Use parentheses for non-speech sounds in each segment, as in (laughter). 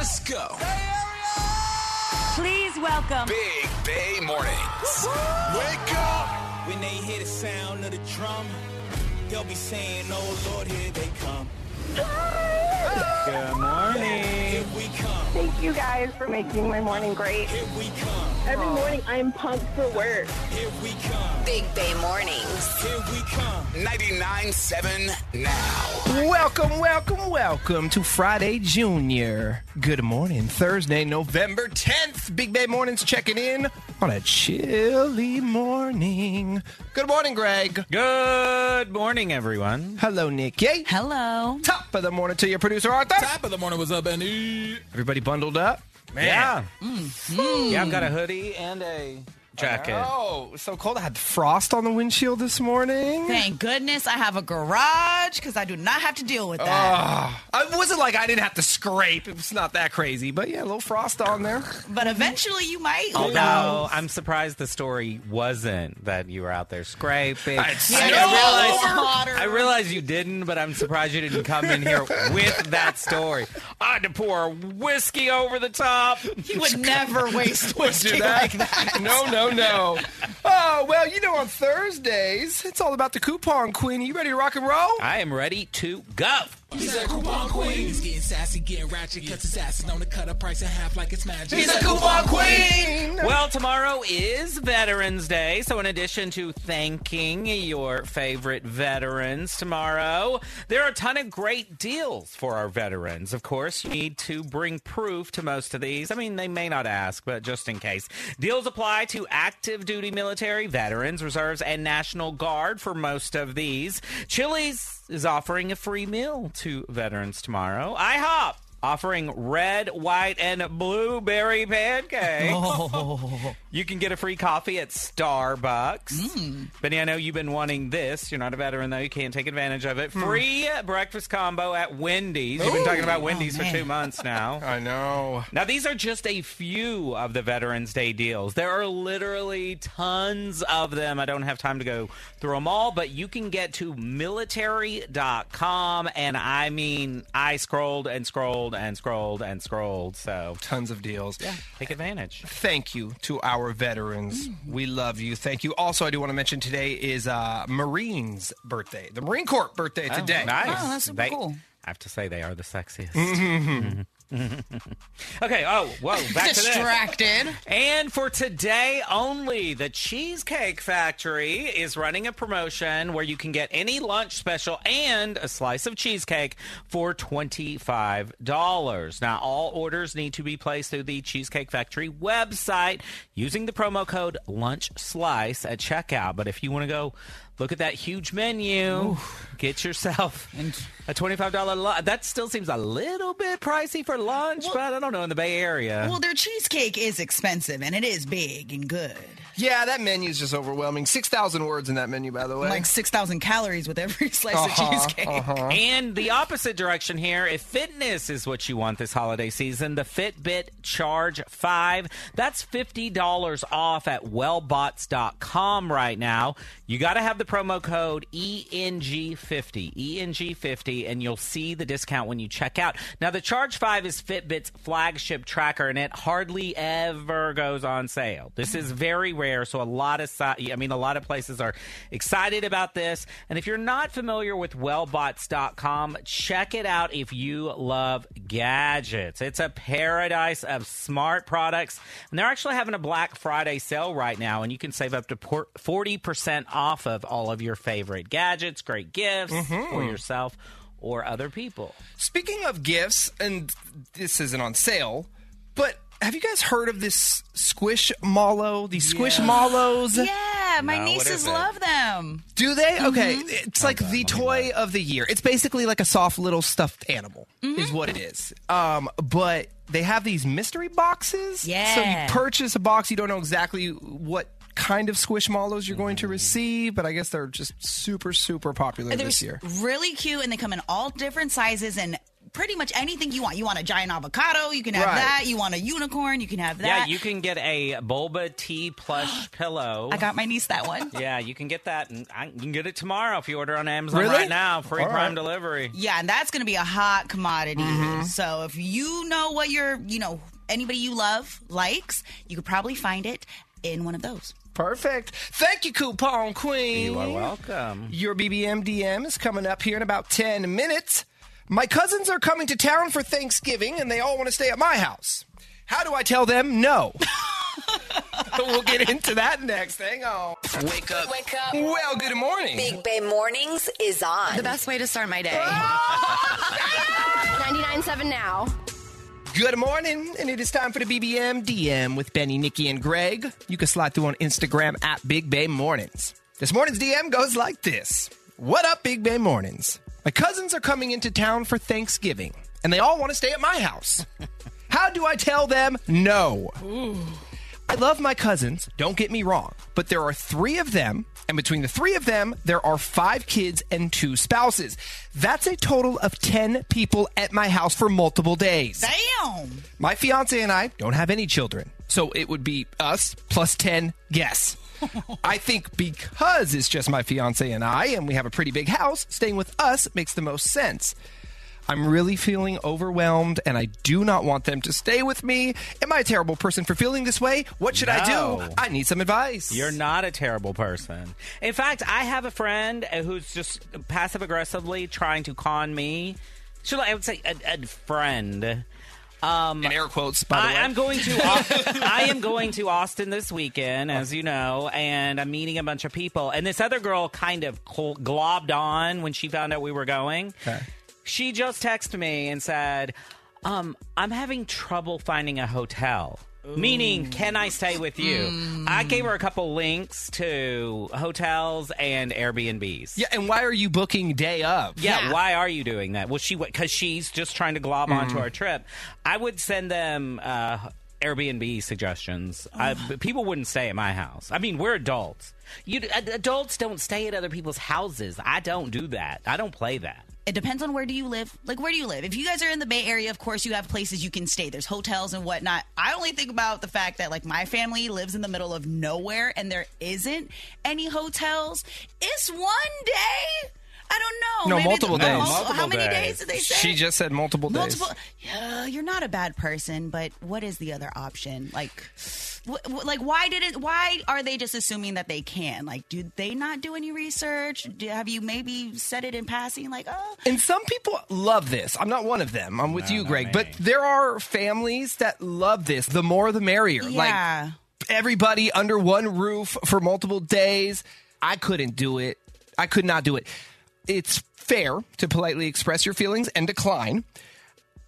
Let's go. Please welcome. Big Bay Mornings. Wake up. When they hear the sound of the drum, they'll be saying, Oh Lord, here they come. Good morning. Here we come. Thank you guys for making my morning great. Here we come. Every morning I'm pumped for work. Here we come. Big Bay Mornings. Here we come. 99.7 now. Welcome, welcome, welcome to Friday Junior. Good morning, Thursday, November 10th. Big Bay Mornings checking in on a chilly morning. Good morning, Greg. Good morning, everyone. Hello, Nikki. Hello. Top of the morning to your producer, Arthur. Top of the morning was up, Benny. Everybody bundled up? Man. Yeah. Mm-hmm. Yeah, I've got a hoodie and a jacket. Oh, so cold. I had frost on the windshield this morning. Thank goodness I have a garage because I do not have to deal with that. Ah, it wasn't like I didn't have to scrape. It was not that crazy, but yeah, a little frost on there. but eventually you might. Who Although? I'm surprised the story wasn't that you were out there scraping. I- I, Snow I realized. I realized you didn't, but I'm surprised you didn't come in here (laughs) with that story. I had to pour whiskey over the top. He would never (laughs) waste whiskey that. like that. No, no, no. Oh, well, you know, on Thursdays, it's all about the coupon queen. You ready to rock and roll? I am ready to go. He's a coupon queen. He's getting sassy, getting ratchet, cuts his ass on the cut a price in half like it's magic. He's a coupon queen. Well, tomorrow is Veterans Day, so in addition to thanking your favorite veterans tomorrow, there are a ton of great deals for our veterans. Of course, you need to bring proof to most of these. I mean, they may not ask, but just in case. Deals apply to active duty military, veterans, reserves, and National Guard for most of these. Chili's is offering a free meal to veterans tomorrow. IHOP offering red, white, and blueberry pancakes. (laughs) Oh. You can get a free coffee at Starbucks. Hmm. Benny, I know you've been wanting this. You're not a veteran, though. You can't take advantage of it. Hmm. Free breakfast combo at Wendy's. You've been talking about Wendy's for oh, two months (laughs) now. I know. Now, these are just a few of the Veterans Day deals. There are literally tons of them. I don't have time to go through them all, but you can get to military.com. And I mean, I scrolled and scrolled and scrolled and scrolled. So Tons of deals. Yeah, take advantage. Thank you to our veterans. We love you. Thank you. Also, I do want to mention today is uh, Marine's birthday, the Marine Corps birthday today. Nice. Oh, that's super They- cool. I have to say, they are the sexiest. Mhm. (laughs) okay. Oh, whoa. Back to this. Distracted. And for today only, the Cheesecake Factory is running a promotion where you can get any lunch special and a slice of cheesecake for $25. Now, all orders need to be placed through the Cheesecake Factory website using the promo code Lunch Slice at checkout. But if you want to go look at that huge menu, get yourself a $25 lunch. That still seems a little bit pricey for lunch, but I don't know in the Bay Area. Well, their cheesecake is expensive and it is big and good. Yeah, that menu is just overwhelming. 6,000 words in that menu, by the way. Like 6,000 calories with every (laughs) slice of Uh-huh, cheesecake. And the opposite direction here, if fitness is what you want this holiday season, the Fitbit Charge 5, that's $50 off at wellbots.com right now. You got to have the promo code E ENG50, ENG50, and you'll see the discount when you check out. Now, the Charge 5 is Fitbit's flagship tracker, and it hardly ever goes on sale. This is very rare, so a lot of, I mean, a lot of places are excited about this. And if you're not familiar with wellbots.com, check it out if you love gadgets. It's a paradise of smart products, and they're actually having a Black Friday sale right now, and you can save up to 40% off of all of your favorite gadgets, great gifts mm-hmm. for yourself or other people. Speaking of gifts, and this isn't on sale, but have you guys heard of this Squish Mallow? These Squishmallows? Yeah, my No, nieces love them. Do they? Mm-hmm. Okay, it's like the toy of the year. It's basically like a soft little stuffed animal, is mm-hmm. what it is. Um, but they have these mystery boxes. Yeah. So you purchase a box, you don't know exactly what kind of squishmallows you're going to receive, but I guess they're just super, super popular They're this year. really cute and they come in all different sizes and pretty much anything you want. You want a giant avocado, you can have Right. that. You want a unicorn, you can have that. Yeah, you can get a boba tea plush (gasps) pillow. I got my niece that one. Yeah, you can get that, and I, you can get it tomorrow if you order on Amazon Really? right now. Free All Prime right. delivery. Yeah, and that's going to be a hot commodity. Mm-hmm. So if you know what your, you know, anybody you love likes, you could probably find it in one of those. Perfect. Thank you, Coupon Queen. You are welcome. Your BBM DM is coming up here in about 10 minutes. My cousins are coming to town for Thanksgiving and they all want to stay at my house. How do I tell them no? (laughs) we'll get into that next. Hang on. Wake up. Wake up. Well, good morning. Big Bay Mornings is on. The best way to start my day. (laughs) 99.7 now. Good morning, and it is time for the BBM DM with Benny, Nikki, and Greg. You can slide through on Instagram at Big Bay Mornings. This morning's DM goes like this What up, Big Bay Mornings? My cousins are coming into town for Thanksgiving, and they all want to stay at my house. (laughs) How do I tell them no? I love my cousins, don't get me wrong, but there are three of them, and between the three of them, there are five kids and two spouses. That's a total of 10 people at my house for multiple days. Damn. My fiance and I don't have any children, so it would be us plus 10 guests. (laughs) I think because it's just my fiance and I, and we have a pretty big house, staying with us makes the most sense. I'm really feeling overwhelmed, and I do not want them to stay with me. Am I a terrible person for feeling this way? What should I do? I need some advice. You're not a terrible person. In fact, I have a friend who's just passive aggressively trying to con me. Should I would say a, a friend. Um, in air quotes, by the way. I, I'm going to. (laughs) I am going to Austin this weekend, as you know, and I'm meeting a bunch of people. And this other girl kind of globbed on when she found out we were going. She just texted me and said, um, "I'm having trouble finding a hotel." Meaning, can I stay with you? I gave her a couple links to hotels and Airbnbs. yeah, and why are you booking day up? Yeah, why are you doing that? Well, she because she's just trying to glob onto Mm. our trip. I would send them uh, Airbnb suggestions. I, people wouldn't stay at my house. I mean, we're adults. You adults don't stay at other people's houses. I don't do that. I don't play that. It depends on where do you live. Like, where do you live? If you guys are in the Bay Area, of course, you have places you can stay. There's hotels and whatnot. I only think about the fact that, like, my family lives in the middle of nowhere and there isn't any hotels. It's one day. I don't know. No, Maybe multiple the- days. mul- Multiple How many days. days did they say? She just said multiple days. Multiple. Yeah, you're not a bad person, but what is the other option? Like, wh- wh- like why did it? Why are they just assuming that they can? Like, do they not do any research? Do, have you maybe said it in passing? Like, oh, And some people love this. I'm not one of them. I'm with you, Greg. me. But there are families that love this. The more the merrier. yeah. Like everybody under one roof for multiple days. I couldn't do it. I could not do it. It's fair to politely express your feelings and decline.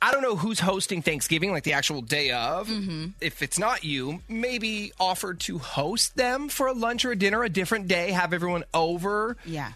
I don't know who's hosting Thanksgiving, like the actual day of. Mm-hmm. If it's not you, maybe offer to host them for a lunch or a dinner a different day, have everyone over. yeah.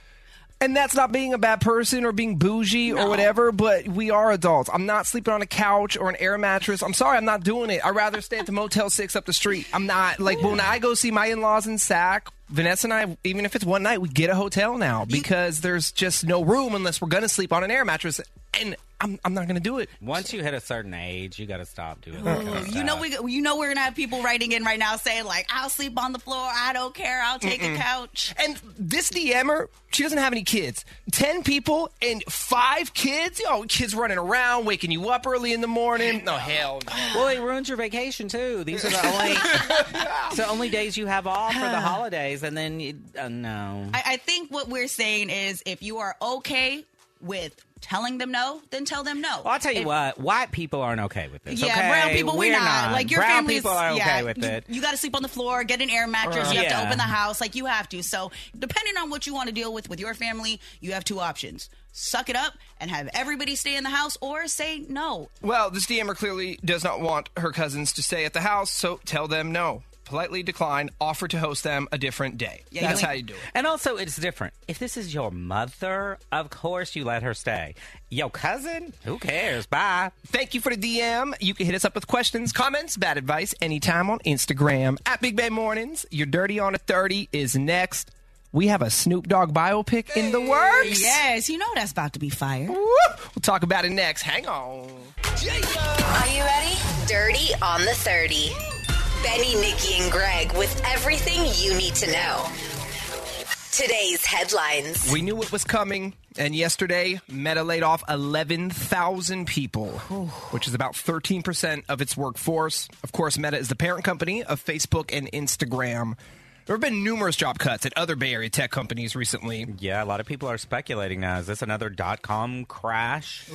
And that's not being a bad person or being bougie or whatever, but we are adults. I'm not sleeping on a couch or an air mattress. I'm sorry, I'm not doing it. I'd rather stay at the Motel 6 up the street. I'm not. Like, when I go see my in laws in Sac, Vanessa and I, even if it's one night, we get a hotel now because there's just no room unless we're going to sleep on an air mattress. And I'm, I'm not going to do it. Once you hit a certain age, you got to stop doing that. kind of You know we you know we're gonna have people writing in right now saying like I'll sleep on the floor I don't care I'll take a couch And this DMer, she doesn't have any kids. Ten people and five kids. Oh, kids running around, waking you up early in the morning. No hell. no. Well, it ruins your vacation too. These are the only (laughs) it's the only days you have off for the (sighs) holidays, and then you, uh, no. I, I think what we're saying is if you are okay with telling them no then tell them no Well, I'll tell you If- what. White people aren't okay with this. Yeah, okay? brown people, we're, not. Like your brown family's, people are okay yeah, with you, it. You got to sleep on the floor, get an air mattress. You have to open the house, like you have to. So, depending on what you want to deal with with your family, you have two options: suck it up and have everybody stay in the house, or say no. Well, this DMer clearly does not want her cousins to stay at the house, so tell them no. Politely decline, offer to host them a different day. Yeah, That's you how you do it. And also, it's different. If this is your mother, of course you let her stay. Your cousin, who cares? Bye. Thank you for the DM. You can hit us up with questions, comments, bad advice anytime on Instagram at Big Bay Mornings. Your Dirty on a 30 is next. we have a Snoop Dogg biopic in the works. Yes, you know that's about to be fire. We'll talk about it next. Hang on. Are you ready? Dirty on the 30. Benny, Nikki, and Greg with everything you need to know. Today's headlines. We knew it was coming, and yesterday, Meta laid off 11,000 people, which is about 13% of its workforce. Of course, Meta is the parent company of Facebook and Instagram. There have been numerous job cuts at other Bay Area tech companies recently. Yeah, a lot of people are speculating now. Is this another dot com crash?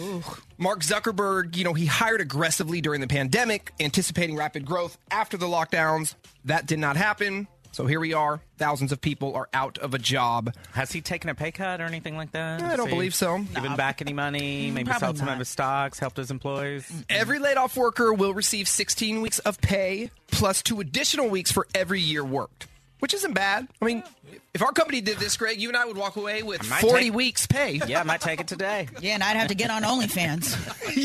Mark Zuckerberg, you know, he hired aggressively during the pandemic, anticipating rapid growth after the lockdowns. That did not happen. So here we are. Thousands of people are out of a job. Has he taken a pay cut or anything like that? I don't believe so. Given back any money? (laughs) Maybe probably sold some not. of his stocks, helped his employees? Every laid off worker will receive 16 weeks of pay plus two additional weeks for every year worked, which isn't bad. I mean, if our company did this, Greg, you and I would walk away with might 40 take- weeks pay. Yeah, I might take it today. Yeah, and I'd have to get on (laughs) OnlyFans.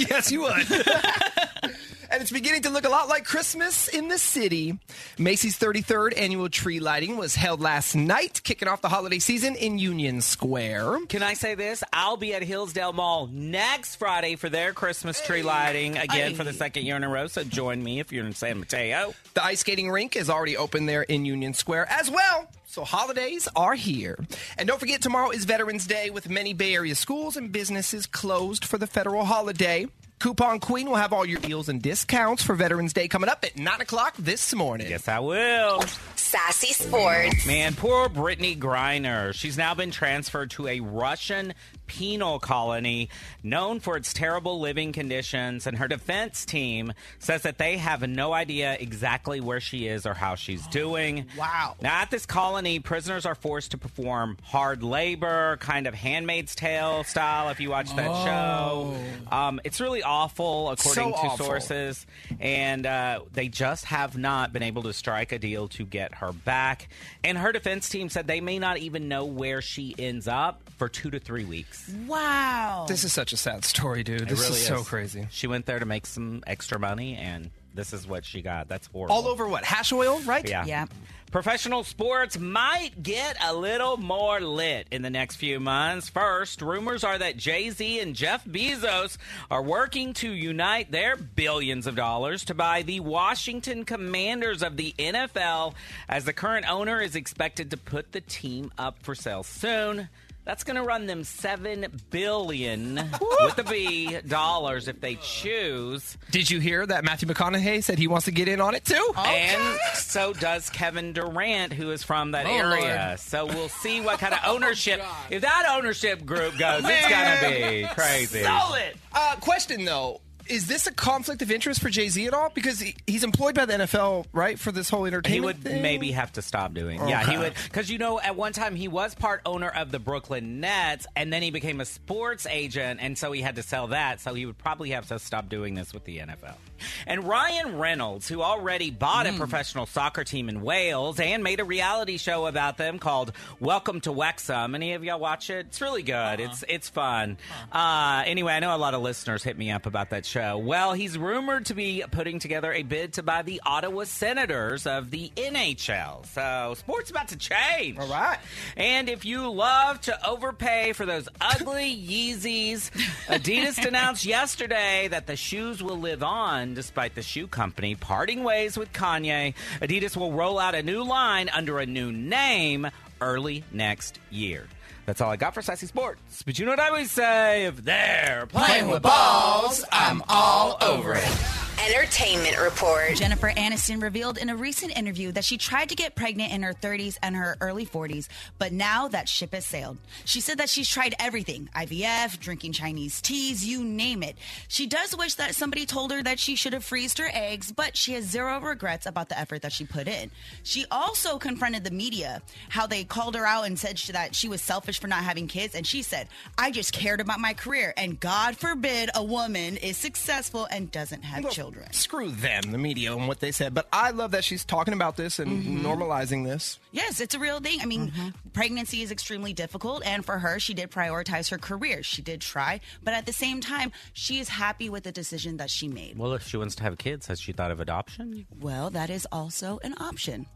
yes, you would. (laughs) and it's beginning to look a lot like Christmas in the city. Macy's 33rd annual tree lighting was held last night, kicking off the holiday season in Union Square. Can I say this? I'll be at Hillsdale Mall next Friday for their Christmas tree lighting again for the second year in a row. So join me if you're in San Mateo. The ice skating rink is already open there in Union Square as well. So holidays are here. And don't forget, tomorrow is Veterans Day with many Bay Area schools and businesses closed for the federal holiday. Coupon Queen will have all your deals and discounts for Veterans Day coming up at 9 o'clock this morning. Yes, I will. Sassy Sports. Man, poor Brittney Griner. She's now been transferred to a Russian penal colony known for its terrible living conditions, and her defense team says that they have no idea exactly where she is or how she's doing. (gasps) Wow. Now, at this colony, prisoners are forced to perform hard labor, kind of Handmaid's Tale style, if you watch that show. Um, it's really awful, according So to awful. sources and uh, they just have not been able to strike a deal to get her back. And her defense team said they may not even know where she ends up for two to three weeks. Wow. This is such a sad story, dude. It This really is so crazy. She went there to make some extra money, and this is what she got. That's horrible. All over what? Hash oil, right? Yeah. Yeah. Professional sports might get a little more lit in the next few months. First, rumors are that Jay Z and Jeff Bezos are working to unite their billions of dollars to buy the Washington Commanders of the NFL, as the current owner is expected to put the team up for sale soon. That's going to run them seven billion with the B dollars if they choose. Did you hear that Matthew McConaughey said he wants to get in on it too? And so does Kevin Durant, who is from that Oh, area. So we'll see what kind of (laughs) ownership. if that ownership group goes, it's going to be crazy. Solid. Uh, question though. Is this a conflict of interest for Jay Z at all? Because he, he's employed by the NFL, right, for this whole entertainment. He would thing? maybe have to stop doing. Yeah, he would because you know at one time he was part owner of the Brooklyn Nets, and then he became a sports agent, and so he had to sell that. So he would probably have to stop doing this with the NFL. (laughs) And Ryan Reynolds, who already bought a professional soccer team in Wales and made a reality show about them called Welcome to Wrexham. Any of y'all watch it? It's really good. It's it's fun. Uh, anyway, I know a lot of listeners hit me up about that show. Well, he's rumored to be putting together a bid to buy the Ottawa Senators of the NHL. So sports about to change. All right. And if you love to overpay for those ugly (laughs) Yeezys, Adidas announced yesterday that the shoes will live on despite the shoe company parting ways with Kanye. Adidas will roll out a new line under a new name early next year. That's all I got for Sassy Sports. But you know what I always say? If they're playing with balls, I'm all over it. Entertainment Report. Jennifer Aniston revealed in a recent interview that she tried to get pregnant in her 30s and her early 40s, but now that ship has sailed. She said that she's tried everything IVF, drinking Chinese teas, you name it. She does wish that somebody told her that she should have freezed her eggs, but she has zero regrets about the effort that she put in. She also confronted the media, how they called her out and said she, that she was selfish for not having kids, and she said, I just cared about my career, and God forbid a woman is successful and doesn't have children. Screw them, the media, and what they said. But I love that she's talking about this and Mm-hmm. normalizing this. Yes, it's a real thing. I mean, pregnancy is extremely difficult, and for her, she did prioritize her career. She did try, but at the same time, she is happy with the decision that she made. Well, if she wants to have kids, has she thought of adoption? Well, that is also an option.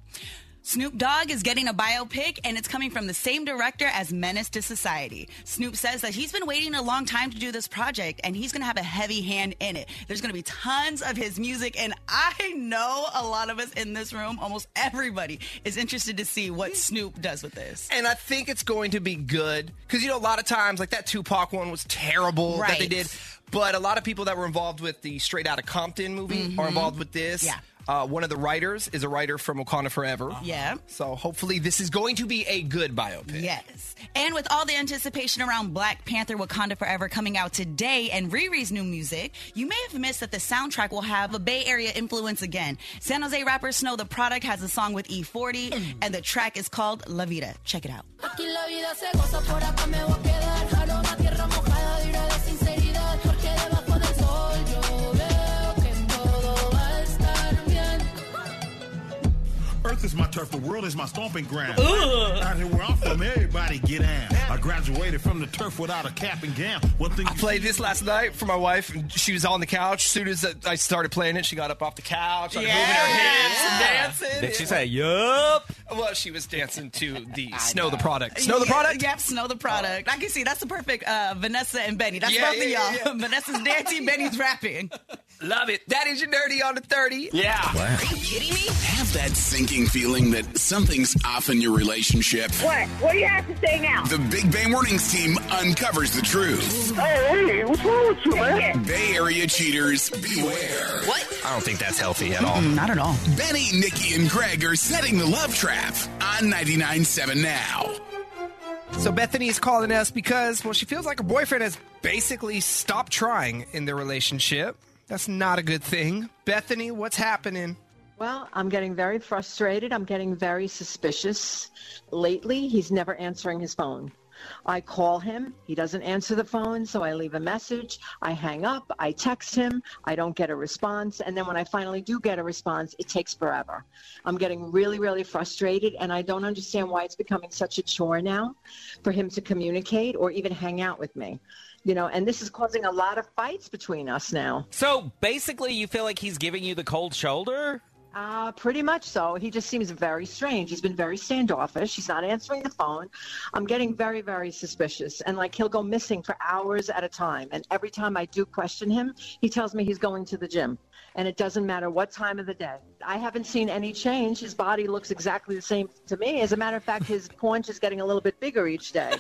Snoop Dogg is getting a biopic, and it's coming from the same director as Menace to Society. Snoop says that he's been waiting a long time to do this project, and he's going to have a heavy hand in it. There's going to be tons of his music, and I know a lot of us in this room, almost everybody, is interested to see what Snoop does with this. And I think it's going to be good because you know a lot of times like that Tupac one was terrible that they did, but a lot of people that were involved with the Straight Outta Compton movie are mm-hmm. involved with this. Yeah. Uh, one of the writers is a writer from Wakanda Forever. Yeah. So hopefully this is going to be a good biopic. Yes. And with all the anticipation around Black Panther Wakanda Forever coming out today and Riri's new music, you may have missed that the soundtrack will have a Bay Area influence again. San Jose rapper Snow Tha Product has a song with E40, and the track is called La Vida. Check it out. Earth is my turf, the world is my stomping ground. Out here where I'm from, everybody get down. I graduated from the turf without a cap and gown. One thing I played this last night for my wife. and She was on the couch. As soon as I started playing it, she got up off the couch, started moving her hips and dancing. Did she say, yup? Well, she was dancing to the Snow Tha Product. Snow Tha Product? Yep, Snow Tha Product. I can see that's the perfect uh, Vanessa and Benny. That's Yeah, both yeah, of y'all. (laughs) Vanessa's dancing, Benny's rapping. Love it. That is your nerdy on the 30. Yeah. Are you kidding me? Have that sinking feeling that something's off in your relationship. What? What do you have to say now? The Big Bay Mornings team uncovers the truth. Oh, hey, what's wrong with you, man? Bay Area cheaters, beware. What? I don't think that's healthy at all. Not at all. Benny, Nikki, and Greg are setting the love trap on 99.7 now. So Bethany is calling us because, well, she feels like her boyfriend has basically stopped trying in their relationship. That's not a good thing. Bethany, what's happening? Well, I'm getting very frustrated. I'm getting very suspicious. Lately, he's never answering his phone. I call him. He doesn't answer the phone, so I leave a message. I hang up. I text him. I don't get a response. And then when I finally do get a response, it takes forever. I'm getting really, really frustrated, and I don't understand why it's becoming such a chore now for him to communicate or even hang out with me. You know, and this is causing a lot of fights between us now. So basically, you feel like he's giving you the cold shoulder? Uh, pretty much so. He just seems very strange. He's been very standoffish. He's not answering the phone. I'm getting very, very suspicious. And like he'll go missing for hours at a time. And every time I do question him, he tells me he's going to the gym. And it doesn't matter what time of the day. I haven't seen any change. His body looks exactly the same to me. As a matter of fact, his (laughs) paunch is getting a little bit bigger each day.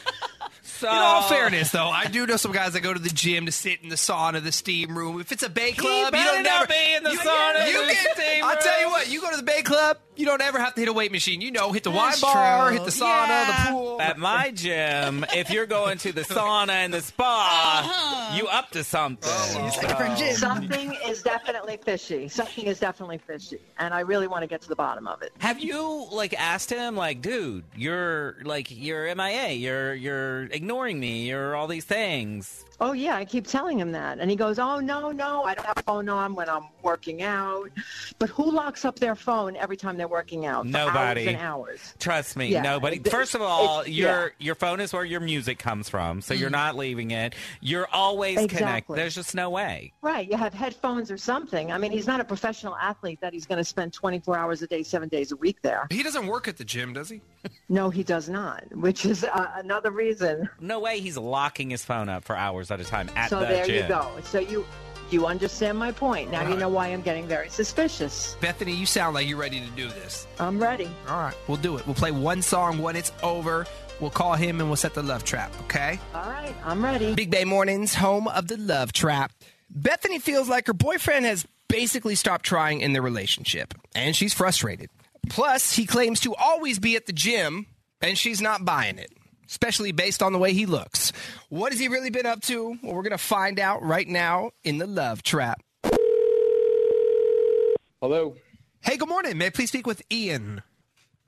So, In all fairness, though, I do know some guys that go to the gym to sit in the sauna, the steam room. If it's a bay club, you don't not never be in the you, sauna, You the get, steam I'll tell you what, you go to the bay club, you don't ever have to hit a weight machine. You know, hit the wine bar, true. hit the sauna, Yeah. the pool. At my gym, if you're going to the sauna and the spa, uh-huh. you up to something. Oh. Different gym. Something is definitely fishy. Something is definitely fishy. And I really want to get to the bottom of it. Have you like asked him like, dude, you're like you're MIA, you're you're ignoring me, you're all these things. Oh yeah, I keep telling him that, and he goes, "Oh no, no, I don't have a phone on when I'm working out." But who locks up their phone every time they're working out? For Nobody. hours and hours. Trust me, Yeah, nobody. First of all, it's- your yeah. Your phone is where your music comes from, so you're not leaving it. You're always connected. There's just no way. Right, you have headphones or something. I mean, he's not a professional athlete that he's going to spend 24 hours a day, seven days a week there. He doesn't work at the gym, does he? (laughs) No, he does not, which is uh, another reason. No way he's locking his phone up for hours at a time at so the there gym. you go. So you you understand my point. Now you know why I'm getting very suspicious. Bethany, you sound like you're ready to do this. I'm ready. All right, we'll do it. We'll play one song when it's over. We'll call him and we'll set the love trap, okay? All right, I'm ready. Big Bay Mornings, home of the love trap. Bethany feels like her boyfriend has basically stopped trying in their relationship, and she's frustrated. Plus, he claims to always be at the gym, and she's not buying it, especially based on the way he looks. What has he really been up to? Well, we're going to find out right now in the love trap. Hello. Hey, good morning. May I please speak with Ian?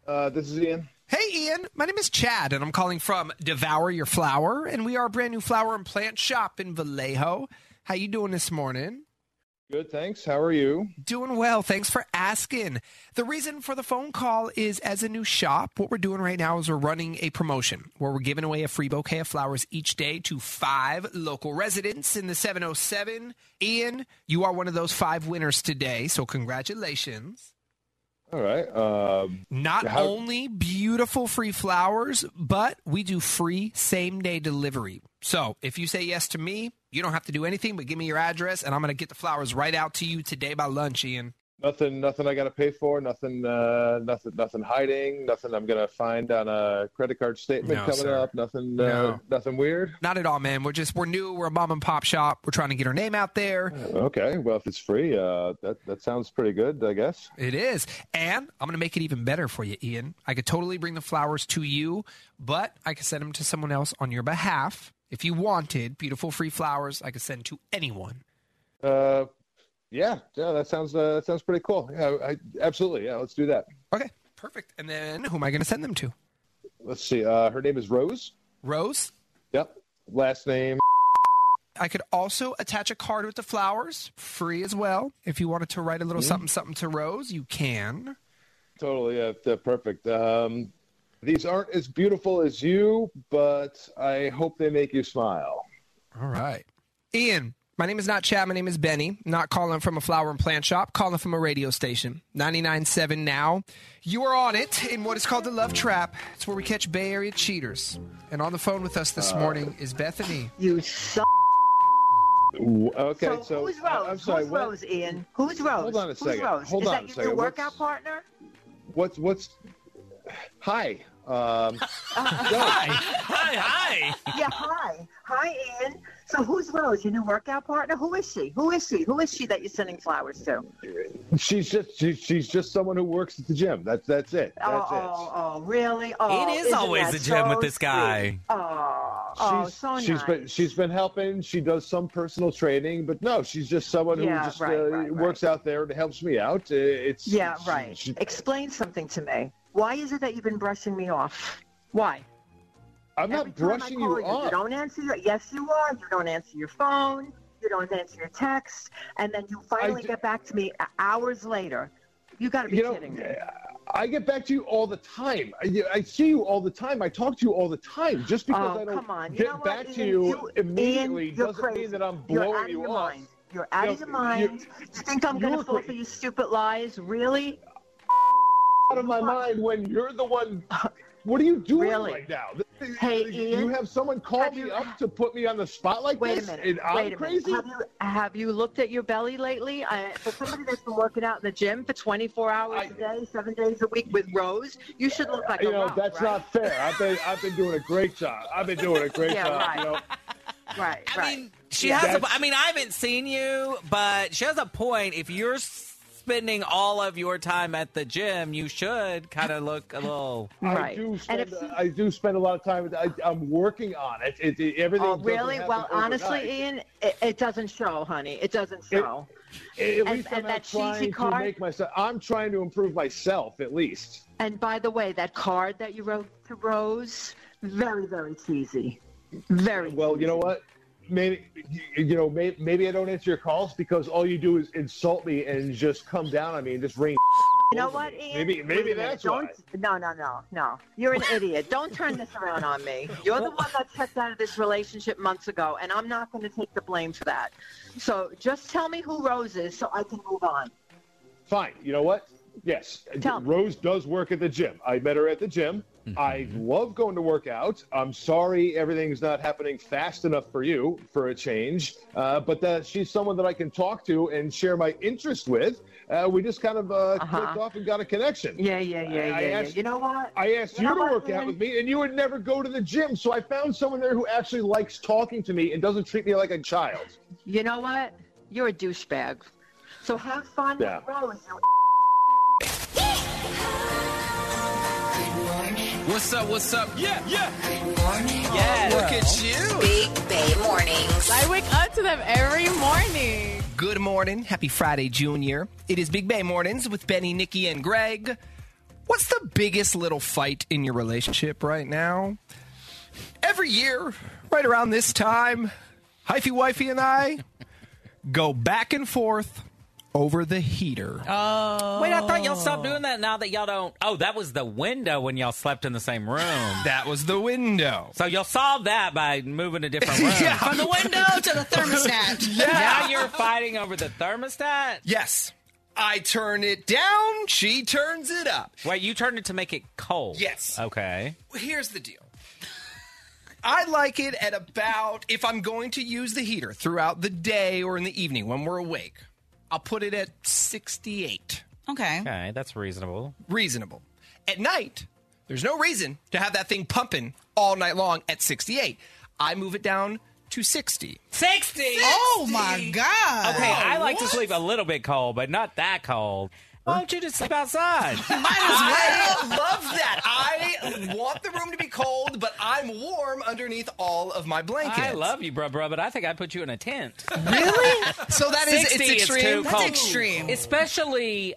Uh, this is Ian. Hey, Ian. My name is Chad, and I'm calling from Devour Your Flower, and we are a brand new flower and plant shop in Vallejo. How you doing this morning? Good, thanks. How are you? Doing well. Thanks for asking. The reason for the phone call is as a new shop, what we're doing right now is we're running a promotion where we're giving away a free bouquet of flowers each day to five local residents in the 707. Ian, you are one of those five winners today, so congratulations. All right. Um, Not how- only beautiful free flowers, but we do free same day delivery. So if you say yes to me, you don't have to do anything but give me your address, and I'm going to get the flowers right out to you today by lunch, Ian. Nothing, nothing I got to pay for. Nothing, uh, nothing, nothing hiding. Nothing I'm gonna find on a credit card statement No, coming sir. up. Nothing, uh, nothing weird. Not at all, man. We're just we're new. We're a mom and pop shop. We're trying to get our name out there. Okay, well if it's free, uh, that that sounds pretty good, I guess. It is. And I'm going to make it even better for you, Ian. I could totally bring the flowers to you, but I could send them to someone else on your behalf. If you wanted beautiful free flowers, I could send to anyone. Uh, yeah, yeah, that sounds uh, that sounds pretty cool. Yeah, I, absolutely. Yeah, let's do that. Okay, perfect. And then who am I going to send them to? Let's see. Uh, her name is Rose. Rose? Yep. Last name. I could also attach a card with the flowers, free as well. If you wanted to write a little Mhm. something something to Rose, you can. Totally. Yeah, perfect. Um, these aren't as beautiful as you, but I hope they make you smile. All right. Ian, my name is not Chad. My name is Benny. Not calling from a flower and plant shop, calling from a radio station. 99.7 now. You are on it in what is called the Love Trap. It's where we catch Bay Area cheaters. And on the phone with us this Uh, morning is Bethany. You suck. Okay, so, so, who's Rose? I- I'm sorry. Who's what- Rose, Ian? Who's Rose? Hold on a second. Who's. Rose? Hold Is on that a your second. new What's- workout partner? What's what's? Hi. Um, (laughs) hi, hi. Yeah, hi, hi, Ian. So who's Rose? Your new workout partner? Who is she? Who is she? Who is she that you're sending flowers to? she's just she, she's just someone who works at the gym. That's that's it. That's oh, it. oh, oh, really? Oh, It always that the gym with this guy. sweet? Oh, oh, she's, so she's nice. been she's been helping. She does some personal training, but no, she's just someone who Yeah, just right, uh, right, works out there and helps me out. Uh, It's Yeah, she- right. she- Explain something to me. Why is it that you've been brushing me off? Why? I'm Every not brushing you You off. don't answer your. Yes, you are. You don't answer your phone. You don't answer your text, and then you finally d- get back to me hours later. You got to be You know, kidding me. I get back to you all the time. I, I see you all the time. I talk to you all the time. Just because Oh, I don't come on. You get back to you, You- immediately Ian, doesn't crazy. mean that I'm blowing you off. mind. You're out You of know, your mind. you- You think I'm going to fall for your stupid lies? Really? Out of my mind when you're the one. What are you doing Really? right now? Hey, you Ian, have someone call me up to put me on the spot like Wait a minute. and I'm Wait a crazy. minute. Have you, have you looked at your belly lately? I, for somebody that's been working out in the gym for 24 hours a day, seven days a week with Rose, you should look like you a know rock, that's right? not fair. I've been I've been doing a great job. I've been doing a (laughs) great Yeah, job. right. You know, Right, I right. mean, she Yeah, has. A, that's- I mean, I haven't seen you, but she has a point. If you're spending all of your time at the gym, you should kind of look a little. I do spend I do spend a lot of time. I, I'm working on it. It, it everything. Oh, really? Well, honestly, overnight. Ian, it, it doesn't show, honey. It doesn't show. At and, least I'm and that trying cheesy to card. make myself. I'm trying to improve myself at least. And by the way, that card that you wrote to Rose, very, very cheesy. Very. Well, you know what? Maybe you know maybe, maybe I don't answer your calls because all you do is insult me and just come down on me and just rain. You know what, Ian? Maybe maybe that's Don't, why. No, no, no, no. You're an idiot. Don't turn this around on me. You're the one that checked out of this relationship months ago, and I'm not going to take the blame for that. So just tell me who Rose is so I can move on. Fine. You know what? Yes, Tell me. Rose does work at the gym. I met her at the gym. I love going to work out. I'm sorry everything's not happening fast enough for you for a change, uh, but that she's someone that I can talk to and share my interest with. Uh, we just kind of uh, clicked off and got a connection. Yeah, yeah, yeah, yeah, yeah. You know what? I asked You you, know to what, work out with me, and you would never go to the gym. So I found someone there who actually likes talking to me and doesn't treat me like a child. You know what? You're a douchebag. So have fun Yeah. with What's up? What's up? Yeah, yeah. Yeah. Look at you. Big Bay Mornings. I wake up to them every morning. Good morning. Happy Friday, Junior. It is Big Bay Mornings with Benny, Nikki, and Greg. What's the biggest little fight in your relationship right now? Every year, right around this time, Hyphy Wifey and I go back and forth over the heater. Oh. Wait, I thought y'all stopped doing that now that y'all don't. Oh, that was the window when y'all slept in the same room. (laughs) That was the window. So y'all solved that by moving to different rooms. (laughs) Yeah. From the window to the thermostat. (laughs) yeah. Now you're fighting over the thermostat? Yes. I turn it down. She turns it up. Wait, you turned it to make it cold? Yes. Okay. Here's the deal. I like it at about, if I'm going to use the heater throughout the day or in the evening when we're awake, I'll put it at 68. Okay. Okay, that's reasonable. Reasonable. At night, there's no reason to have that thing pumping all night long at 68. I move it down to 60. 60? Oh my God. Okay, I like to sleep a little bit cold, but not that cold. Why don't you just sleep outside? (laughs) Might as well. I (laughs) love that. I want the room to be cold, but I'm warm underneath all of my blankets. I love you, bro, bro, but I think I'd put you in a tent. Really? (laughs) So that is 60 it's is extreme. too That's cold. extreme. Especially,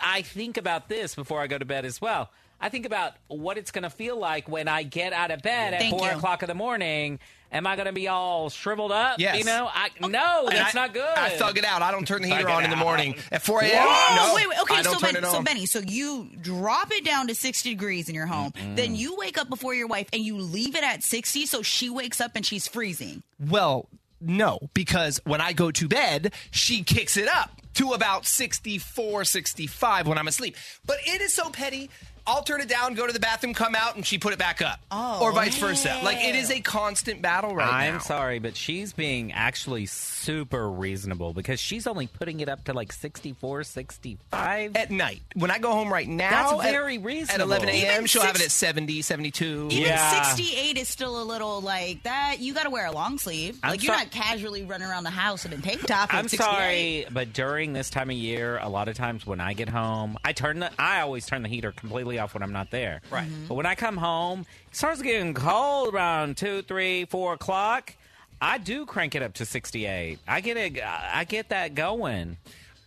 I think about this before I go to bed as well. I think about what it's going to feel like when I get out of bed at Thank four you. o'clock in the morning. Am I going to be all shriveled up? Yes. You know, I no, And that's I- not good. I thug it out. I don't turn the heater Thug it on in the morning at 4 a.m. Oh, No, wait, wait, okay, I don't so, turn ben, it so on. Benny, so you drop it down to 60 degrees in your home, then you wake up before your wife and you leave it at 60 so she wakes up and she's freezing. Well, no, because when I go to bed, she kicks it up to about 64, 65 when I'm asleep. But it is so petty. I'll turn it down, go to the bathroom, come out, and she put it back up. Oh, or vice versa. Like, it is a constant battle right now. I'm sorry, but she's being actually super reasonable because she's only putting it up to like 64, 65. At night. When I go home right now, That's at- very At reasonable. 11 a.m., Even she'll have it at 70, 72. Even Yeah. 68 is still a little like that. You got to wear a long sleeve. I'm like you're not casually running around the house in a tank top. at I'm 68. sorry, but during this time of year, a lot of times when I get home, I turn the I always turn the heater completely off when I'm not there. Right. Mm-hmm. But when I come home, it starts getting cold around two, three, four o'clock. I do crank it up to 68. I get it. I get that going.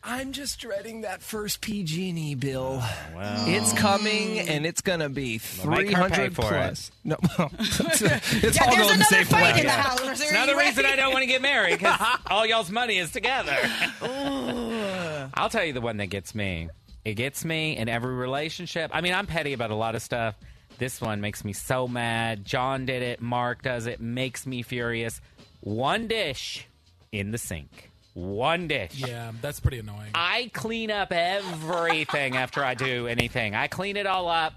I'm just dreading that first PG&E bill. Well, It's coming, and it's gonna be Well, make her pay 300 for plus. No, (laughs) (laughs) it's Yeah, all there's going the another same fight way. in the house. Are another you reason? I don't want to get married because (laughs) all y'all's money is together. I'll tell you the one that gets me. It gets me in every relationship. I mean, I'm petty about a lot of stuff. This one makes me so mad. John did it. Mark does it. Makes me furious. One dish in the sink. One dish. Yeah, that's pretty annoying. I clean up everything after I do anything. I clean it all up.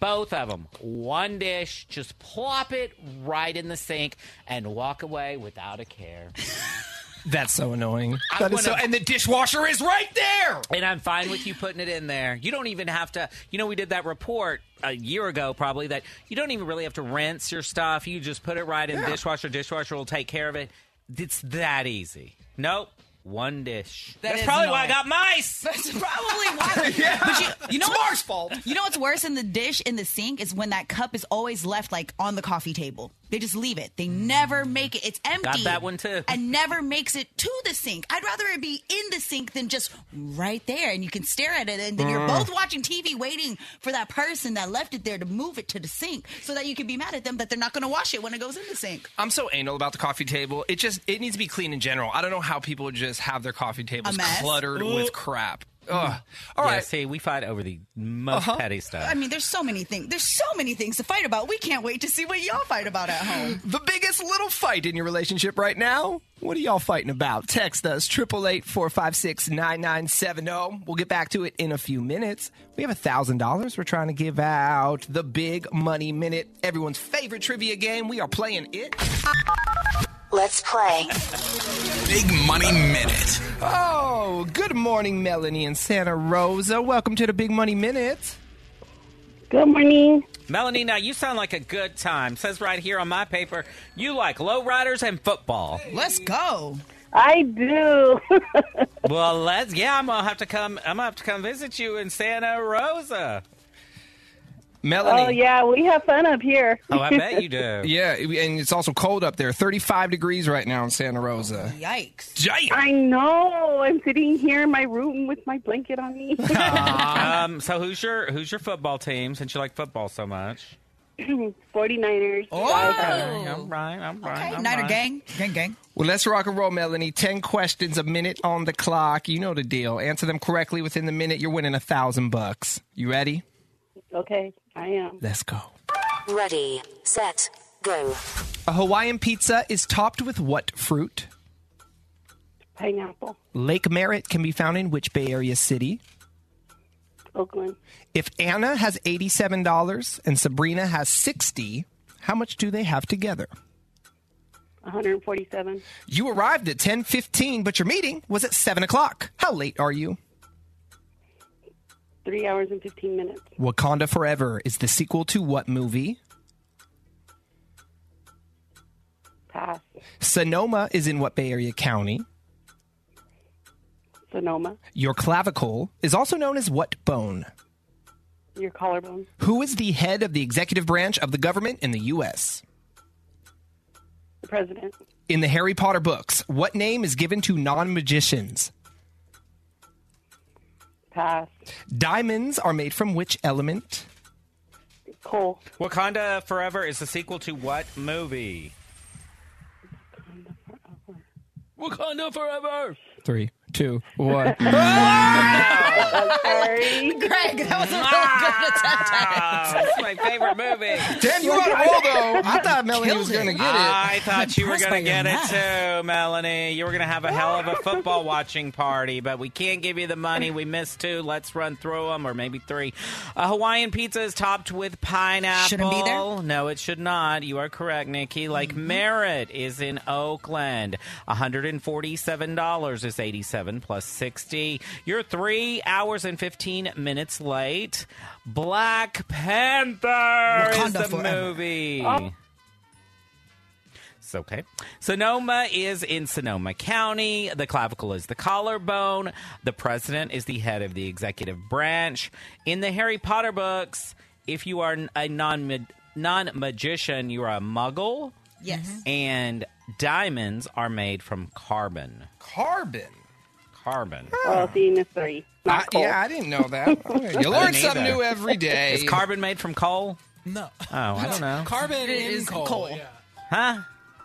Both of them. One dish, just plop it right in the sink and walk away without a care. (laughs) That's so annoying. That is so, wanna- and the dishwasher is right there. And I'm fine with you putting it in there. You don't even have to. You know, we did that report a year ago, probably, that you don't even really have to rinse your stuff. You just put it right in the dishwasher. Dishwasher will take care of it. It's that easy. Nope. One dish. That That's is probably why I got mice. (laughs) That's probably why. (laughs) Yeah. But you, you know It's Mark's fault. You know what's worse in the dish in the sink is when that cup is always left like on the coffee table. They just leave it. They never make it. It's empty. Got that one, too. And never makes it to the sink. I'd rather it be in the sink than just right there, and you can stare at it, and then you're mm. both watching TV, waiting for that person that left it there to move it to the sink, so that you can be mad at them that they're not going to wash it when it goes in the sink. I'm so anal about the coffee table. It just it needs to be clean in general. I don't know how people just have their coffee tables mess? cluttered with crap. Ugh. All yeah, right. see, we fight over the most Uh-huh. petty stuff. I mean, there's so many things. There's so many things to fight about. We can't wait to see what y'all fight about at home. The biggest little fight in your relationship right now? What are y'all fighting about? Text us, 888-456-9970. oh. We'll get back to it in a few minutes. We have a $1,000 we're trying to give out. The Big Money Minute, everyone's favorite trivia game. We are playing it. Let's play. Big Money Minute. Oh, good morning, Melanie and Santa Rosa. Welcome to the Big Money Minute. Good morning. Melanie, now you sound like a good time. Says right here on my paper, you like lowriders and football. Let's go. I do. (laughs) well, let's. Yeah, I'm gonna have to come. I'm gonna have to come visit you in Santa Rosa. Melanie. oh yeah, we have fun up here. Oh, I bet you do. (laughs) Yeah, and it's also cold up there. 35 degrees right now in Santa Rosa. Yikes. Giant. I know. I'm sitting here in my room with my blanket on me. (laughs) um, so who's your who's your football team? Since you like football so much. (clears throat) 49ers. Oh. Okay, all right, all right. Okay, all Niner right. gang. Gang, gang. Well, let's rock and roll, Melanie. 10 questions a minute on the clock. You know the deal. Answer them correctly within the minute. You're winning a thousand bucks. You ready? Okay, I am. Let's go. Ready, set, go. A Hawaiian pizza is topped with what fruit? Pineapple. Lake Merritt can be found in which Bay Area city? Oakland. If Anna has $87 and Sabrina has 60, how much do they have together? 147. You arrived at 10:15, but your meeting was at 7 o'clock. How late are you? Three hours and 15 minutes. Wakanda Forever is the sequel to what movie? Pass. Sonoma is in what Bay Area county? Sonoma. Your clavicle is also known as what bone? Your collarbone. Who is the head of the executive branch of the government in the U.S.? The president. In the Harry Potter books, what name is given to non magicians? Pass. Diamonds are made from which element? Coal. Wakanda Forever is the sequel to what movie? Wakanda forever. Three, two, one. (laughs) Sorry. Greg, that was a really good attempt at that's my favorite movie. Dan, you on a roll though. I thought Melanie was going to get it. I thought you were going to get it math. too, Melanie. You were going to have a hell of a football watching party, but we can't give you the money. We missed two. Let's run through them, or maybe three. A Hawaiian pizza is topped with pineapple. Shouldn't be there? No, it should not. You are correct, Nikki. Like mm-hmm. Merritt is in Oakland. $147 is 87 plus 60. You're three hours and 15 minutes late. Black Panther is the forever. movie. Oh. It's okay. Sonoma is in Sonoma County. The clavicle is the collarbone. The president is the head of the executive branch. In the Harry Potter books, if you are a non non magician, you are a muggle. Yes. And diamonds are made from carbon. Carbon. Carbon. Oh, well, seeing is three. Not I- coal. yeah, I didn't know that. (laughs) Okay, You learn something either. new every day. Is carbon made from coal? No. Oh, I don't know. Carbon It is coal. coal. Yeah. Huh?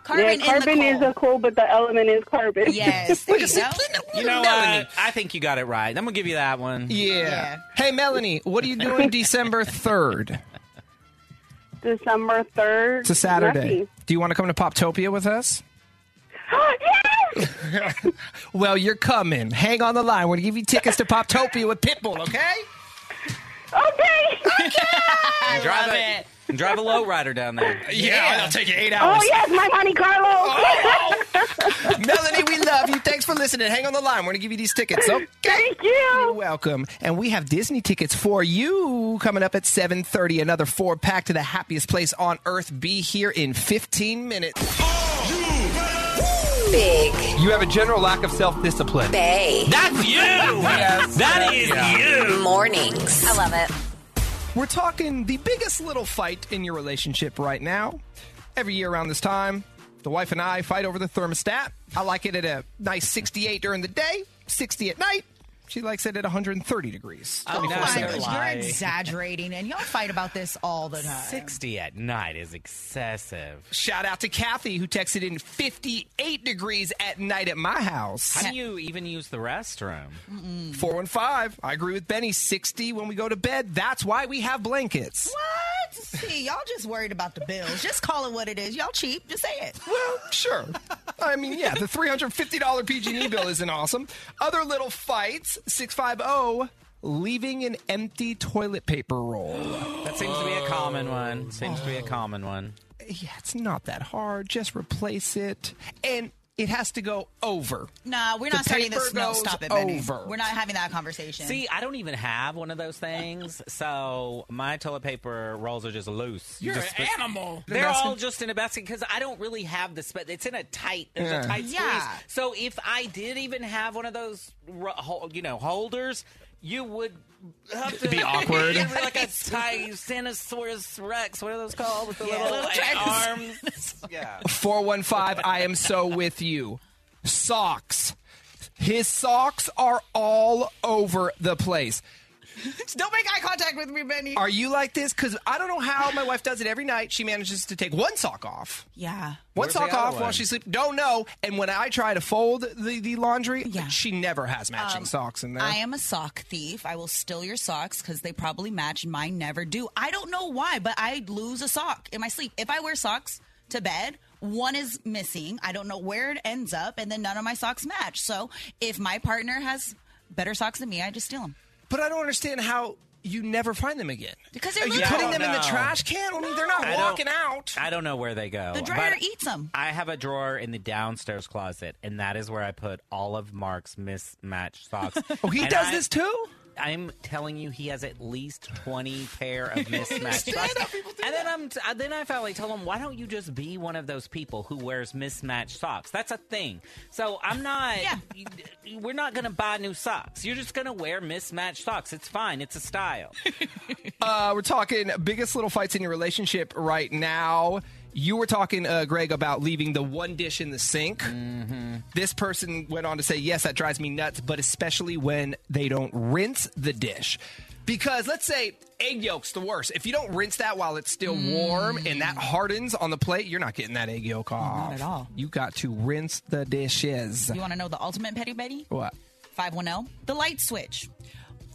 Carbon, yeah, carbon is a coal, but the element is carbon. Yes, there (laughs) you go. You know Melanie. what? I think you got it right. I'm going to give you that one. Yeah. Yeah. Hey, Melanie, what are you doing December 3rd? December 3rd. It's a Saturday. Nothing. Do you want to come to Poptopia with us? (gasps) yes! (laughs) Well, you're coming. Hang on the line. We're going to give you tickets to Poptopia with Pitbull, okay? Okay. I (laughs) drive love a, it. and drive a lowrider down there. Yeah, it'll take you eight oh, hours. Oh, yes, my Monte Carlo. Oh. (laughs) Melanie, we love you. Thanks for listening. Hang on the line. We're going to give you these tickets. Okay. Thank you. You're welcome. And we have Disney tickets for you coming up at 7:30. Another four pack to the happiest place on earth. Be here in 15 minutes. Big You have a general lack of self-discipline. Bay That's you! That is you! mornings. I love it. We're talking the biggest little fight in your relationship right now. Every year around this time, the wife and I fight over the thermostat. I like it at a nice 68 during the day, 60 at night. She likes it at 130 degrees. Oh, no, my you're gosh, lying. you're exaggerating, and y'all fight about this all the time. 60 at night is excessive. Shout out to Kathy who texted in 58 degrees at night at my house. How do you even use the restroom? 415. I agree with Benny. 60 when we go to bed. That's why we have blankets. What? See, y'all just worried about the bills. Just call it what it is. Y'all cheap. Just say it. Well, sure. I mean, yeah, the $350 PG&E bill isn't awesome. Other little fights, 650, leaving an empty toilet paper roll. That seems to be a common one. Seems to be a common one. Yeah, it's not that hard. Just replace it. And it has to go over. Nah, we're The not starting paper this. No, stop it, Benny. over. We're not having that conversation. See, I don't even have one of those things, (laughs) so my toilet paper rolls are just loose. You You're just an animal. They're basket? all just in a basket because I don't really have the space. It's in a tight, there's Yeah. a tight squeeze. Yeah. So if I did even have one of those, you know, holders, you would have to (laughs) Be (laughs) awkward. It'd be like a (laughs) tight Stenosaurus Rex. What are those called with the Yeah, little little like, arms? yeah. 415, I am so with you. Socks. His socks are all over the place. (laughs) Don't make eye contact with me, Benny. Are you like this? Because I don't know how my wife does it every night. She manages to take one sock off. yeah. One Where's the sock other off one? while she sleeps. Don't know. And when I try to fold the, the laundry, Yeah. she never has matching um, socks in there. I am a sock thief. I will steal your socks because they probably match. Mine never do. I don't know why, but I lose a sock in my sleep. If I wear socks to bed one is missing. I don't know where it ends up, and then none of my socks match. So if my partner has better socks than me, I just steal them. But I don't understand how you never find them again. Because they're Are you little. putting them in the No. trash can? I mean, they're not I don't- walking out. I don't know where they go. The dryer but eats them. I have a drawer in the downstairs closet, and that is where I put all of Mark's mismatched socks. (laughs) Oh, he And does I- this too? I'm telling you, he has at least twenty pair of (laughs) mismatched socks. And then I'm, t- then I finally told him, why don't you just be one of those people who wears mismatched socks? That's a thing. So I'm not. Yeah. you- We're not gonna buy new socks. You're just gonna wear mismatched socks. It's fine. It's a style. (laughs) Uh, we're talking biggest little fights in your relationship right now. You were talking, uh, Greg, about leaving the one dish in the sink. Mm-hmm. This person went on to say, yes, that drives me nuts, but especially when they don't rinse the dish. Because let's say egg yolk's the worst. If you don't rinse that while it's still warm and that hardens on the plate, you're not getting that egg yolk off. not at all. You got to rinse the dishes. You want to know the ultimate petty Betty? What? 510, the light switch.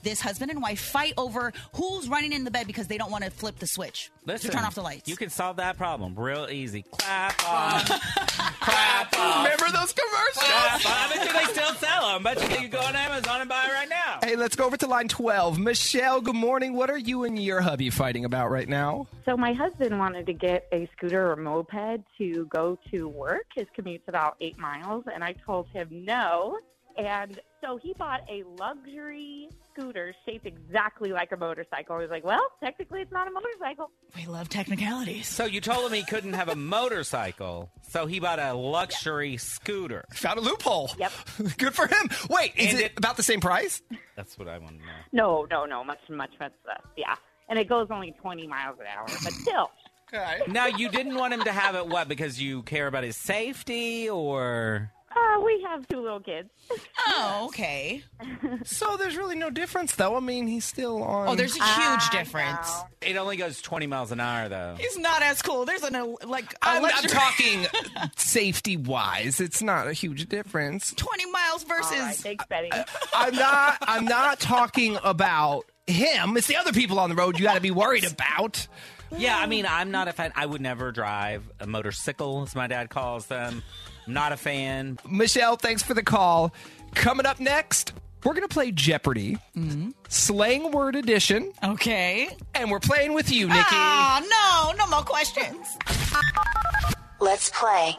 This husband and wife fight over who's running in the bed because they don't want to flip the switch Listen, to turn off the lights. You can solve that problem real easy. Clap on, (laughs) clap (laughs) off. Remember those commercials? Clap on. I bet you they still sell them. Bet you can go on Amazon and buy it right now. Hey, let's go over to line 12. Michelle, good morning. What are you and your hubby fighting about right now? So my husband wanted to get a scooter or moped to go to work. His commute's about eight miles, and I told him no. And so he bought a luxury scooter shaped exactly like a motorcycle. I was like, well, technically it's not a motorcycle. we love technicalities. So you told him he couldn't have a motorcycle, so he bought a luxury scooter. Found a loophole. Yep. (laughs) Good for him. Wait, is it, it- about the same price? That's what I want to know. No, no, no, much, much, much less. Yeah. And it goes only 20 miles an hour, but still. Okay. Now you didn't want him to have it. What? Because you care about his safety, or Uh, we have two little kids. Oh, okay. (laughs) So there's really no difference, though. I mean, he's still on. Oh, there's a huge I difference. know. it only goes twenty miles an hour, though. He's not as cool. There's an like a I'm, I'm talking (laughs) safety wise. It's not a huge difference. 20 miles versus. All right, thanks, Betty. I'm not. I'm not talking about him. It's the other people on the road you got to be worried about. Yeah, I mean, I'm not a fan. I would never drive a motorcycle, as my dad calls them. Not a fan. Michelle, thanks for the call. Coming up next, we're gonna play Jeopardy, mm-hmm. slang word edition, okay. and we're playing with you, Nikki. Oh, no. No more questions. Let's play.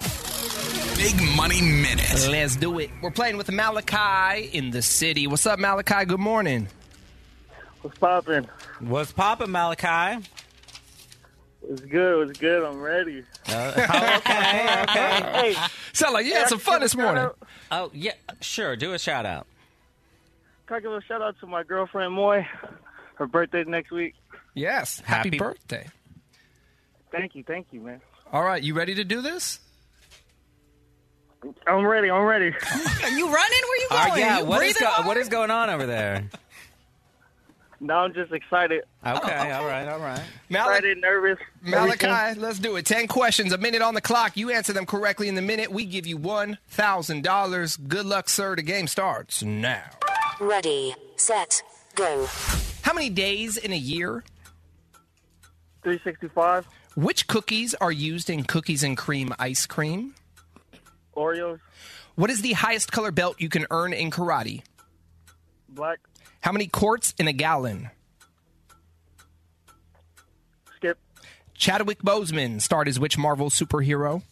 Big Money Minute. Let's do it. We're playing with Malachi in the city. What's up, Malachi? Good morning. What's poppin'? What's Papa Malachi? It's good. It's good. I'm ready. Uh, (laughs) oh, okay, okay. (laughs) Hey, Sound like you had some fun this morning. Oh yeah, sure. Do a shout out. Can I give a shout out to my girlfriend Moy? Her birthday's next week. Yes. Happy, Happy- birthday. Thank you. Thank you, man. All right, you ready to do this? I'm ready. I'm ready. Are (laughs) you running? Where you Uh, going? yeah, you what is go- what is going on over there? Now I'm just excited. Oh, okay, all right, all right. Malachi, Excited, nervous. everything. Malachi, let's do it. 10 questions, a minute on the clock. You answer them correctly in the minute. We give you $1,000. Good luck, sir. The game starts now. Ready, set, go. How many days in a year? 365 Which cookies are used in cookies and cream ice cream? Oreos, What is the highest color belt you can earn in karate? black. How many quarts in a gallon? Skip. Chadwick Boseman starred as which Marvel superhero?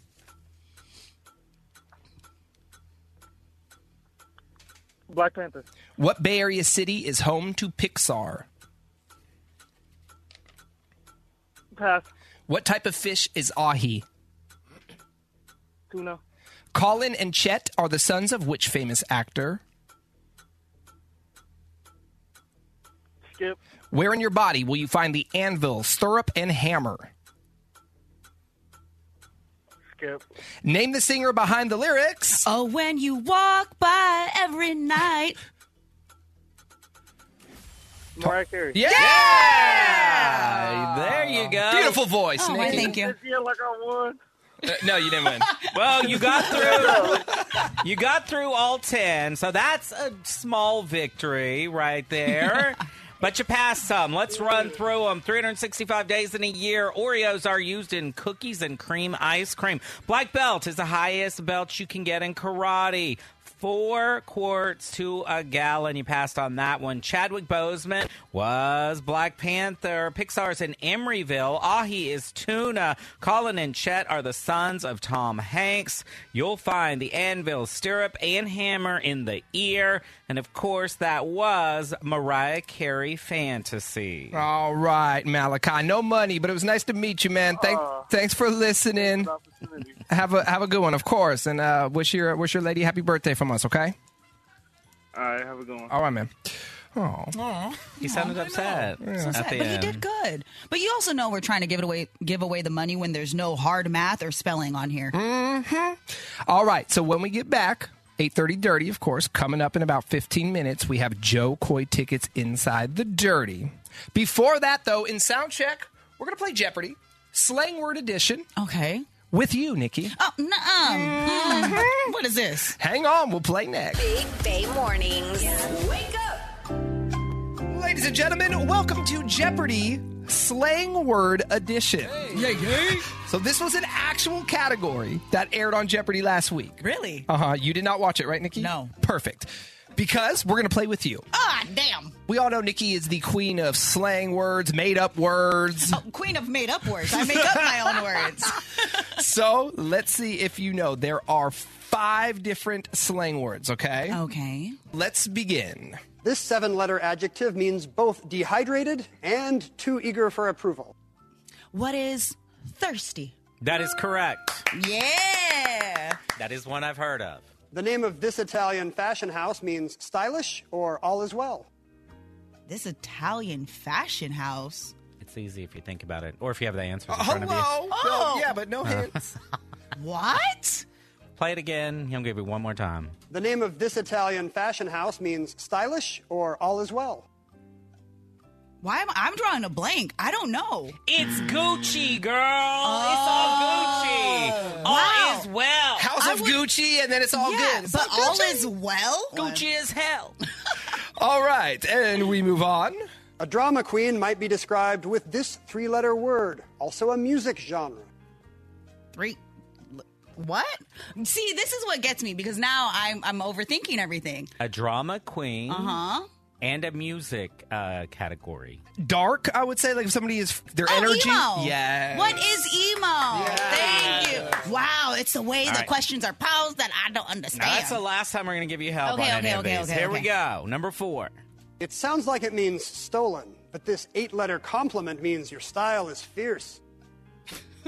Black Panther. What Bay Area city is home to Pixar? Pass. What type of fish is ahi? Tuna. Colin and Chet are the sons of which famous actor? Skip. Where in your body will you find the anvil, stirrup, and hammer? Skip. Name the singer behind the lyrics. Oh, when you walk by every night. Mariah Carey. Yeah! There you go. Beautiful voice, Oh, Nikki. thank you. Yeah, like I won. Uh, no, you didn't win. Well, you got through. you got through all ten, so that's a small victory right there. (laughs) But you passed some. Let's run through them. 365 days in a year. Oreos are used in cookies and cream ice cream. Black belt is the highest belt you can get in karate. Four quarts to a gallon. You passed on that one. Chadwick Boseman was Black Panther. Pixar's in Emeryville. Ahi is tuna. Colin and Chet are the sons of Tom Hanks. You'll find the anvil, stirrup, and hammer in the ear. And of course, that was Mariah Carey Fantasy. All right, Malachi. No money, but it was nice to meet you, man. Thank, thanks for listening. Have a have a good one, of course, and uh, wish your wish your lady happy birthday from us. Okay. All right, have a good one. All right, man. Oh, He sounded upset So at sad, the but he did good. But you also know we're trying to give it away, give away the money when there's no hard math or spelling on here. Mm-hmm. All right. So when we get back, 8:30 Dirty, of course, coming up in about 15 minutes, we have Jo Koy tickets inside the Dirty. Before that, though, in sound check, we're gonna play Jeopardy, slang word edition. Okay. With you, Nikki. Oh, nuh Mm-hmm. What is this? Hang on, we'll play next. Big Bay Mornings. Wake up. Ladies and gentlemen, welcome to Jeopardy Slang Word Edition. Yay, yay. So this was an actual category that aired on Jeopardy last week. Really? Uh-huh. You did not watch it, right, Nikki? No. Perfect. Because we're going to play with you. Ah, damn. We all know Nikki is the queen of slang words, made up words. Oh, queen of made up words. I make up my own words. (laughs) so let's see if you know. There are five different slang words, okay? Okay. Let's begin. This seven letter adjective means both dehydrated and too eager for approval. What is thirsty? That is correct. Yeah. That is one I've heard of. The name of this Italian fashion house means stylish or all is well. This Italian fashion house. It's easy if you think about it, or if you have the answers in Uh, front of you. hello. Oh. No, yeah, but no Uh. hints. (laughs) What? Play it again. He'll give you one more time. The name of this Italian fashion house means stylish or all is well. Why am I, I'm drawing a blank? I don't know. It's Gucci, girl. It's all Gucci. All Wow. is well. House of Gucci, and then it's all yeah, good. It's but like all Gucci. is well. Gucci is hell. (laughs) All right, and we move on. A drama queen might be described with this three letter word, also a music genre. Three. What? See, this is what gets me because now I'm I'm overthinking everything. A drama queen. Uh huh. And a music uh, category. Dark, I would say, like if somebody is their Oh, energy. emo. Yeah. What is emo? Thank you. Wow, it's the way All the right. questions are posed that I don't understand. Now, that's the last time we're going to give you help Okay, on okay, any of these. okay, Here we go. Number four. It sounds like it means stolen, but this eight letter compliment means your style is fierce.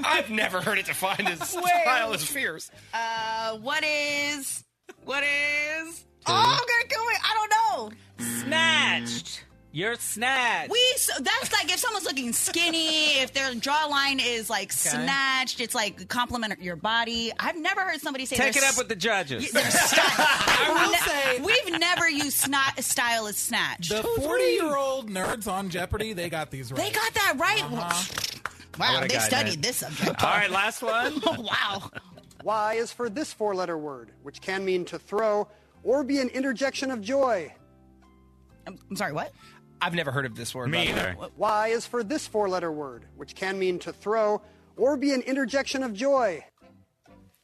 I've never heard it defined as (laughs) Wait. style is fierce. Uh, what is? What is? Oh, okay, can we? I don't know. Snatched. You're snatched. We so that's like if someone's looking skinny, if their jawline is like snatched, it's like compliment your body. I've never heard somebody say Take their it up with the judges. (laughs) I will say We've never used snot style as snatched. the 40 year old nerds on Jeopardy, they got these right. They got that right. I Wow, would've they gotten studied it. this subject. All right, last one. (laughs) wow. Y is for this four letter word, which can mean to throw or be an interjection of joy. I'm, I'm sorry, what? I've never heard of this word. Me by the way. either. Y is for this four letter word, which can mean to throw or be an interjection of joy.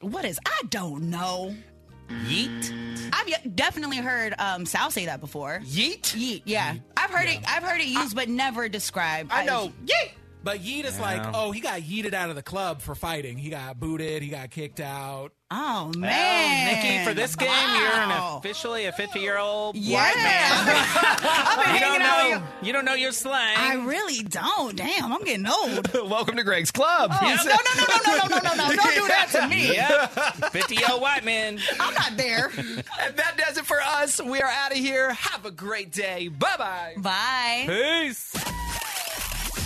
What is? I don't know. Yeet. I've y- definitely heard um, Sal say that before. Yeet? Yeet, yeah. I've heard it. I've heard it used, but never described. I know. Yeet. But Yeet is like, oh, he got yeeted out of the club for fighting. He got booted. He got kicked out. Oh man, Well, Nikki, for this game, you're an officially a 50 year old Yeah. white man. (laughs) I've been (laughs) you don't out know. with You don't know your slang. I really don't. Damn, I'm getting old. (laughs) Welcome to Greg's Club. Oh, no, no, no, no, no, no, no, no, no! Don't do that to me. Yep. 50 year old white man. I'm not there. And that does it for us. We are out of here. Have a great day. Bye bye. Bye. Peace.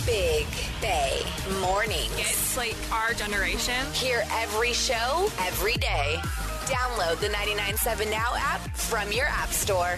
Big Bay Mornings. It's like our generation. Hear every show, every day. Download the 997 Now app from your app store.